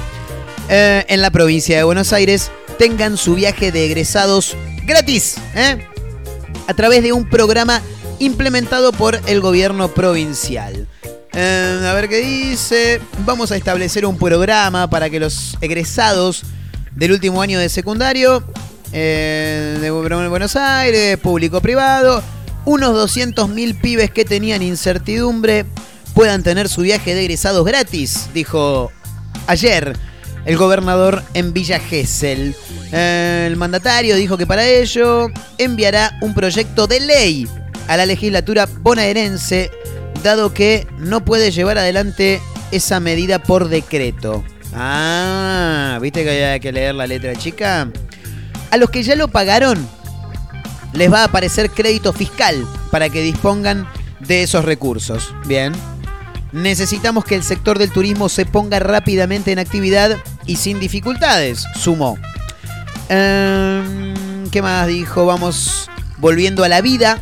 eh, en la provincia de Buenos Aires tengan su viaje de egresados gratis, ¿eh? a través de un programa implementado por el gobierno provincial. Eh, a ver qué dice. Vamos a establecer un programa para que los egresados del último año de secundario eh, de Buenos Aires, público-privado, unos 200.000 pibes que tenían incertidumbre puedan tener su viaje de egresados gratis, dijo ayer el gobernador en Villa Gesell. Eh, el mandatario dijo que para ello enviará un proyecto de ley a la legislatura bonaerense dado que no puede llevar adelante esa medida por decreto. Ah, ¿viste que había que leer la letra chica? A los que ya lo pagaron, les va a aparecer crédito fiscal para que dispongan de esos recursos. Bien. Necesitamos que el sector del turismo se ponga rápidamente en actividad y sin dificultades, sumó. Em, ¿Qué más dijo? Vamos volviendo a la vida.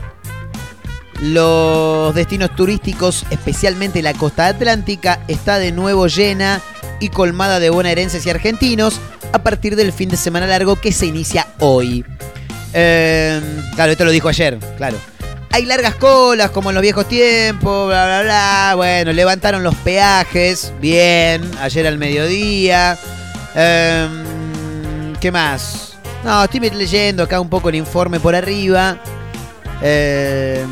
Los destinos turísticos, especialmente la costa atlántica, está de nuevo llena y colmada de bonaerenses y argentinos a partir del fin de semana largo que se inicia hoy. Eh, claro, esto lo dijo ayer, claro. Hay largas colas como en los viejos tiempos, bla, bla, bla. Bueno, levantaron los peajes, bien, ayer al mediodía. Eh, ¿Qué más? No, estoy leyendo acá un poco el informe por arriba. Eh,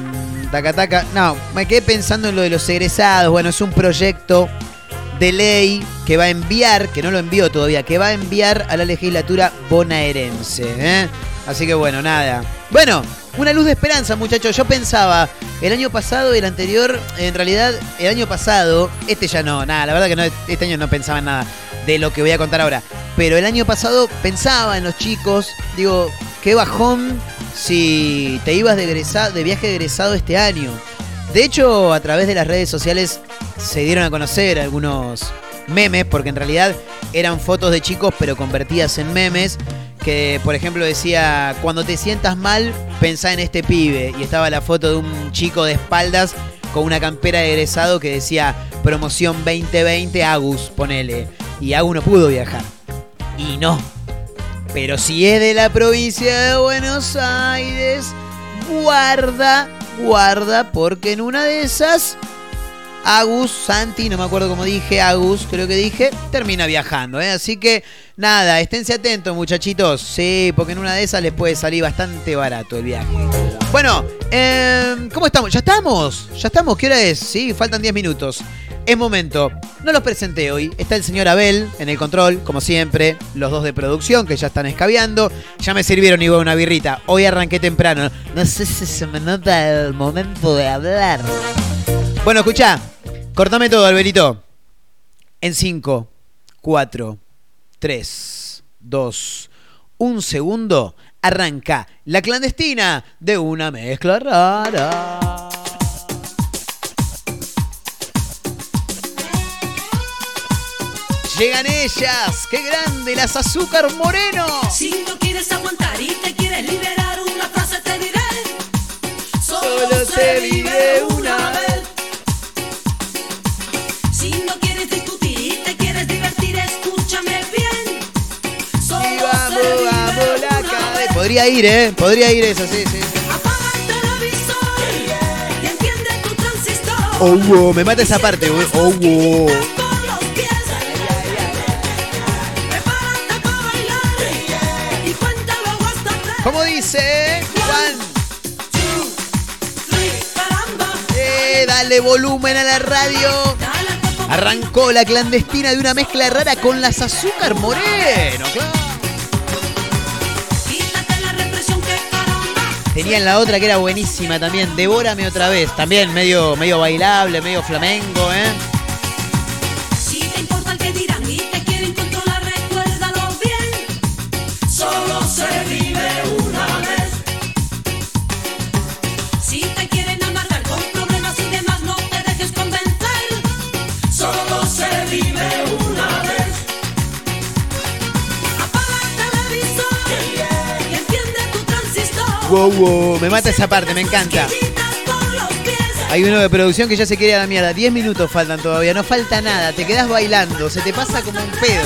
taca, No, me quedé pensando en lo de los egresados. Bueno, es un proyecto de ley que va a enviar, que no lo envió todavía, que va a enviar a la legislatura bonaerense. ¿eh? Así que bueno, nada. Bueno, una luz de esperanza, muchachos. Yo pensaba, el año pasado y el anterior, en realidad, el año pasado, este ya no, nada, la verdad que no, este año no pensaba en nada de lo que voy a contar ahora. Pero el año pasado pensaba en los chicos, digo, qué bajón si te ibas de, de viaje egresado este año. De hecho, a través de las redes sociales se dieron a conocer algunos memes, porque en realidad eran fotos de chicos pero convertidas en memes, que por ejemplo decía, cuando te sientas mal, pensá en este pibe, y estaba la foto de un chico de espaldas con una campera de egresado que decía promoción 2020 Agus, ponele, y Agus no pudo viajar. Y no. Pero si es de la provincia de Buenos Aires, guarda, guarda, porque en una de esas, Agus, Santi, no me acuerdo cómo dije, Agus, creo que dije, termina viajando. ¿eh? Así que nada, esténse atentos muchachitos, sí, porque en una de esas les puede salir bastante barato el viaje. Bueno, em, ¿cómo estamos? ¿Ya estamos? ¿Ya estamos? ¿Qué hora es? Sí, faltan 10 minutos. Es momento. No los presenté hoy. Está el señor Abel en el control, como siempre. Los dos de producción que ya están escabeando. Ya me sirvieron igual una birrita. Hoy arranqué temprano. No sé si se me nota el momento de hablar. Bueno, escucha. Cortame todo, Alberito. En 5, 4, 3, 2, 1 segundo. Arranca la clandestina de una mezcla rara. Llegan ellas, qué grande, las azúcar moreno. Si no quieres aguantar y te quieres liberar, una frase te diré. Solo se vive una vez. Si no quieres discutir y te quieres divertir, escúchame bien. Solo Y vamos, se vive vamos la cabeza. Podría ir, ¿eh? Podría ir eso, sí, sí. Apaga el televisor y enciende tu transistor. Oh, wow, me mata esa parte, güey. Oh, wow. Dale volumen a la radio. Arrancó la clandestina de una mezcla rara con las azúcar moreno. Tenían la otra que era buenísima también, Devórame otra vez. También medio, medio bailable, medio flamenco, ¿eh? Me mata esa parte, me encanta. Hay uno de producción que ya se quiere a la mierda. 10 minutos faltan todavía, no falta nada. Te quedas bailando, se te pasa como un pedo.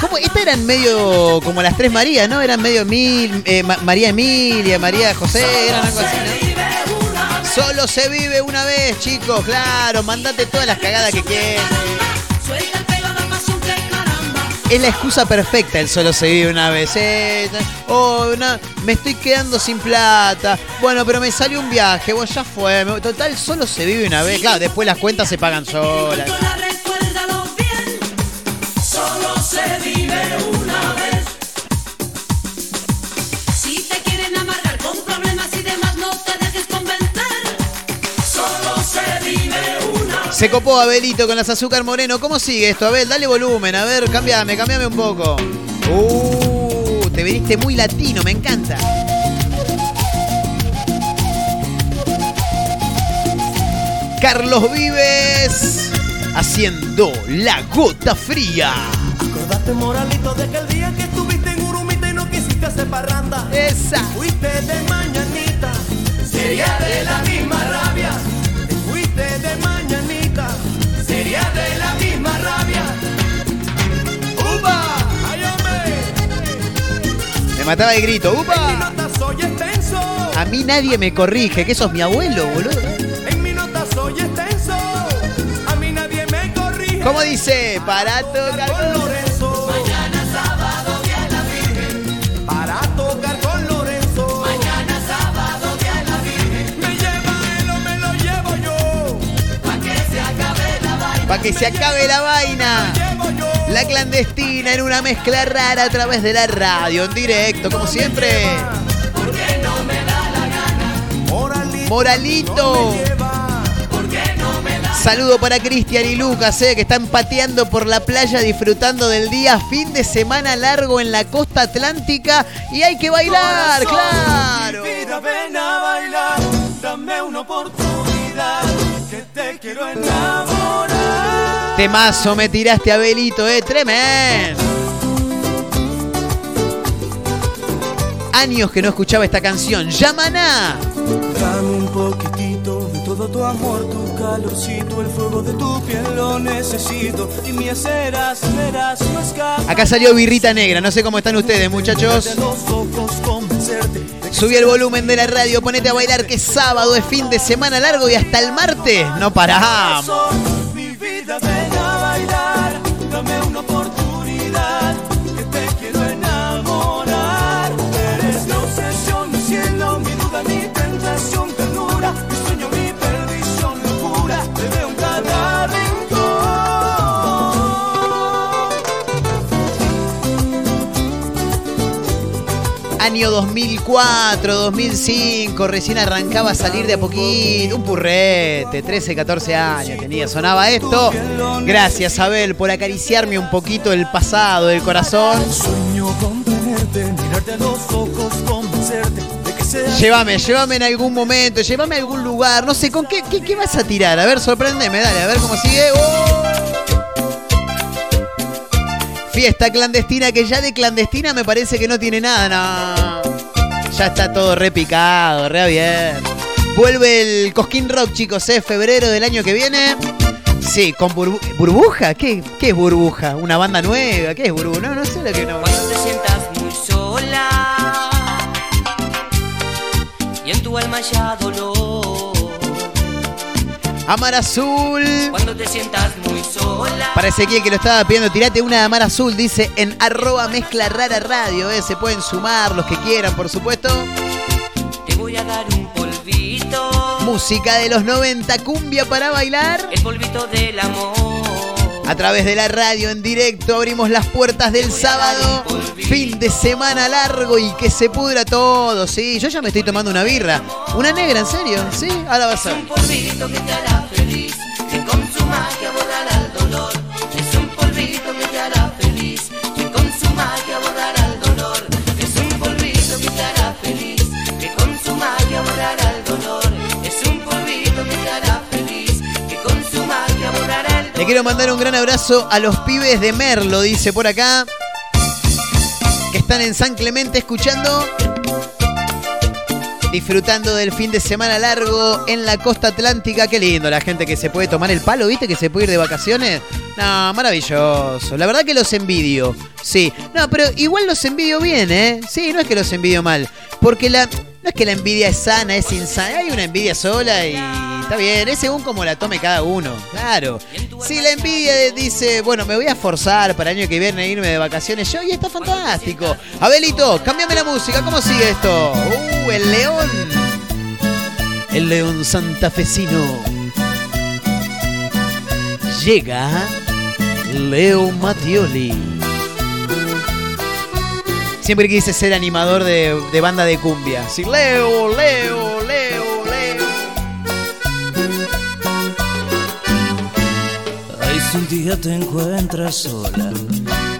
¿Cómo? Esta eran medio como las tres Marías, ¿no? Eran medio Emil, eh, Ma- María Emilia, María José, eran algo así, ¿no? Solo se vive una vez, chicos, claro. Mandate todas las cagadas que quieras. Es la excusa perfecta el solo se vive una vez. eh. Oh, no, me estoy quedando sin plata. Bueno, pero me salió un viaje. Bueno, ya fue. Total, solo se vive una vez. Claro, después las cuentas se pagan solas. Se copó Abelito con las azúcar moreno. ¿Cómo sigue esto, Abel? Dale volumen. A ver, cambiame, cambiame un poco. Uh, te viniste muy latino, me encanta. Carlos Vives haciendo la gota fría. Acordate, moralito, de aquel día que estuviste en Urumita y no quisiste hacer parranda. Esa. Fuiste de mañanita, sería de la misma rabia. Mataba el grito. En mi ¡Upa! nota soy extenso. A mí nadie me corrige, que sos mi abuelo, boludo. En mi nota soy extenso. A mí nadie me corrige. ¿Cómo dice? Para tocar con Lorenzo. Mañana sábado día de la Virgen. Para tocar con Lorenzo. Mañana sábado día de la Virgen. Me lleva él o me lo llevo yo. Pa' que se acabe la vaina. Para que se acabe la vaina. La clandestina en una mezcla rara a través de la radio, en directo, como siempre. Moralito. Saludo para Cristian y Lucas, eh, que están pateando por la playa disfrutando del día, fin de semana largo en la costa atlántica y hay que bailar, claro. Dame una oportunidad. Que te quiero enamorar. Temazo me tiraste a Belito, eh, tremendo. Años que no escuchaba esta canción. Yamaná. Dame un poquitito de todo tu amor, tu calorcito, el fuego de tu piel lo necesito. Y mi aceras, verás, no escapa. Acá salió birrita negra, no sé cómo están ustedes, muchachos. Subí el volumen de la radio, ponete a bailar que es sábado, es fin de semana largo y hasta el martes no paramos. Vida, ven a bailar, dame una oportunidad, Año 2004, 2005, recién arrancaba a salir de a poquito, un purrete, 13, 14 años tenía, sonaba esto. Gracias Abel por acariciarme un poquito el pasado, el corazón. Llévame, llévame en algún momento, llévame a algún lugar, no sé, ¿con qué, qué, qué vas a tirar? A ver, sorprendeme, dale, a ver cómo sigue. ¡Oh! Fiesta clandestina que ya de clandestina me parece que no tiene nada, no. Ya está todo repicado, re bien. Vuelve el Cosquín Rock, chicos, ¿eh? Febrero del año que viene. Sí, con burbu- burbuja. ¿Qué, ¿Qué es burbuja? ¿Una banda nueva? ¿Qué es burbuja? No, no sé lo que no. Cuando te sientas muy sola y en tu alma ya dolor. Amar Azul. Cuando te sientas muy sola. Para Ezequiel que lo estaba pidiendo, tirate una de Amar Azul, dice en arroba mezcla rara radio, eh, se pueden sumar los que quieran, por supuesto. Te voy a dar un polvito. Música de los 90, cumbia para bailar. El polvito del amor. A través de la radio en directo abrimos las puertas del sábado. Fin de semana largo y que se pudra todo, sí. Yo ya me estoy tomando una birra. Una negra, en serio, sí. Ahora va a ser. Le quiero mandar un gran abrazo a los pibes de Merlo, dice por acá. Que están en San Clemente escuchando. Disfrutando del fin de semana largo en la costa atlántica. Qué lindo la gente que se puede tomar el palo, ¿viste? Que se puede ir de vacaciones. No, maravilloso. La verdad que los envidio. Sí. No, pero igual los envidio bien, ¿eh? Sí, no es que los envidio mal. Porque la. No es que la envidia es sana, es insana. Hay una envidia sola y está bien. Es según como la tome cada uno. Claro. Si la envidia dice, bueno, me voy a forzar para el año que viene a irme de vacaciones yo, y está fantástico. Abelito, cámbiame la música. ¿Cómo sigue esto? Uh, el león. El león santafesino. Llega Leo Mattioli. Siempre quise ser animador de, de banda de cumbia. Sí, Leo, Leo, si un día te encuentras sola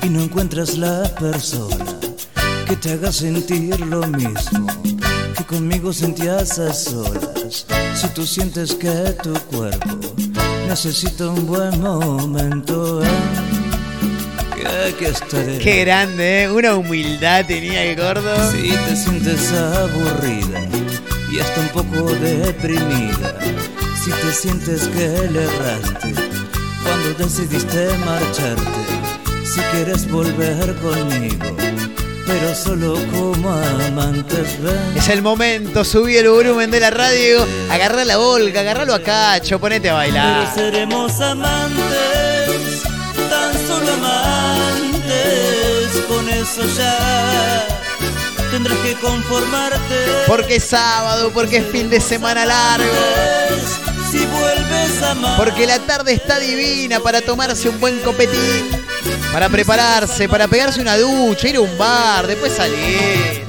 y no encuentras la persona que te haga sentir lo mismo que conmigo sentías a solas. Si tú sientes que tu cuerpo necesita un buen momento, ¿eh? que aquí estaré. Qué grande, ¿eh? Una humildad tenía el gordo. Si te sientes aburrida y hasta un poco deprimida, si te sientes que le erraste decidiste marcharte, si quieres volver conmigo, pero solo como amantes, ven. Es el momento, subí el volumen de la radio, agarra la volga, agarralo a cacho, ponete a Pero bailar. seremos amantes, tan solo amantes, con eso ya tendrás que conformarte. Porque es sábado, porque es fin de semana largo. Porque la tarde está divina para tomarse un buen copetín, para prepararse, para pegarse una ducha, ir a un bar, después salir.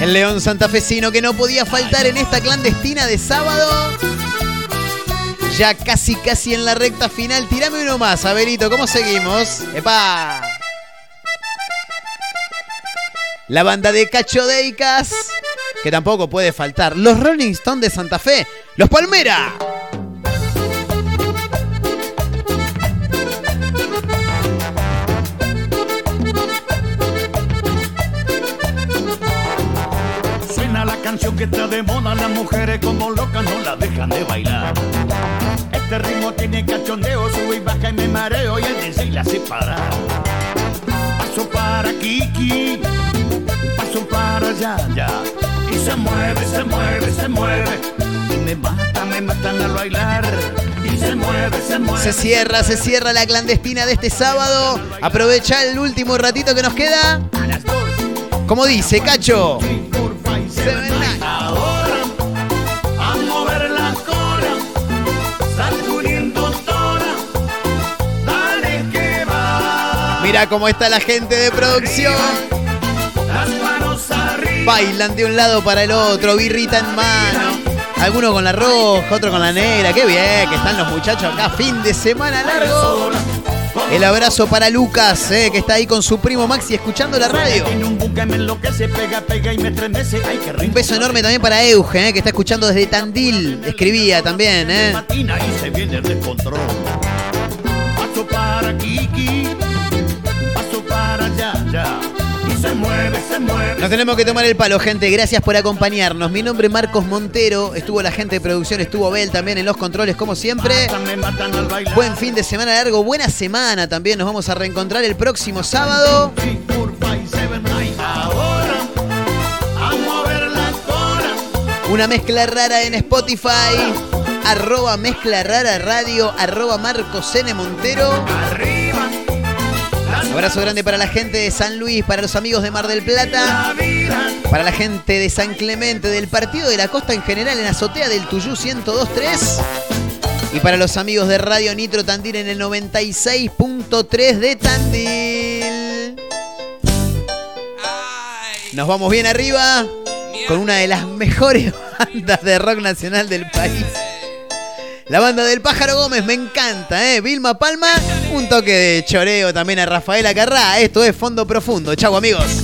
El león santafesino que no podía faltar en esta clandestina de sábado. Ya casi, casi en la recta final. Tirame uno más, Abelito. ¿Cómo seguimos? ¡Epa! La banda de cachodeicas, que tampoco puede faltar. Los Rolling Stones de Santa Fe. Los Palmera. canción que está de moda, las mujeres como locas no la dejan de bailar. Este ritmo tiene cachondeo, sube y baja y me mareo y el DJ la hace parar. Paso para Kiki, paso para allá, ya. Y se mueve, se mueve, se mueve. Y me mata, me matan al bailar. Y se mueve, se mueve. Se cierra, se cierra la clandestina de este sábado. Aprovecha el último ratito que nos queda. Como dice, Cacho. Mira cómo está la gente de producción. Bailan de un lado para el otro, birrita en mano. Alguno con la roja, otro con la negra. Qué bien que están los muchachos acá. Fin de semana largo. El abrazo para Lucas, eh, que está ahí con su primo Maxi escuchando la radio. Un beso enorme también para Euge, eh, que está escuchando desde Tandil. Escribía también, ¿eh? Para allá, ya. Y se mueve, se mueve. Nos tenemos que tomar el palo, gente. Gracias por acompañarnos. Mi nombre es Marcos Montero. Estuvo la gente de producción, estuvo Bel también en los controles, como siempre. Al. Buen fin de semana largo, buena semana también. Nos vamos a reencontrar el próximo sábado. Una mezcla rara en Spotify. Arroba mezcla rara radio. Arroba Marcos N. Montero. Arriba, Abrazo grande para la gente de San Luis, para los amigos de Mar del Plata. Para la gente de San Clemente, del Partido de la Costa en general, en Azotea del Tuyú 1023. Y para los amigos de Radio Nitro Tandil en el 96.3 de Tandil. Nos vamos bien arriba con una de las mejores bandas de rock nacional del país. La banda del Pájaro Gómez, me encanta, ¿eh? Vilma Palma, un toque de choreo también a Rafaela Carrá. Esto es Fondo Profundo. Chau, amigos.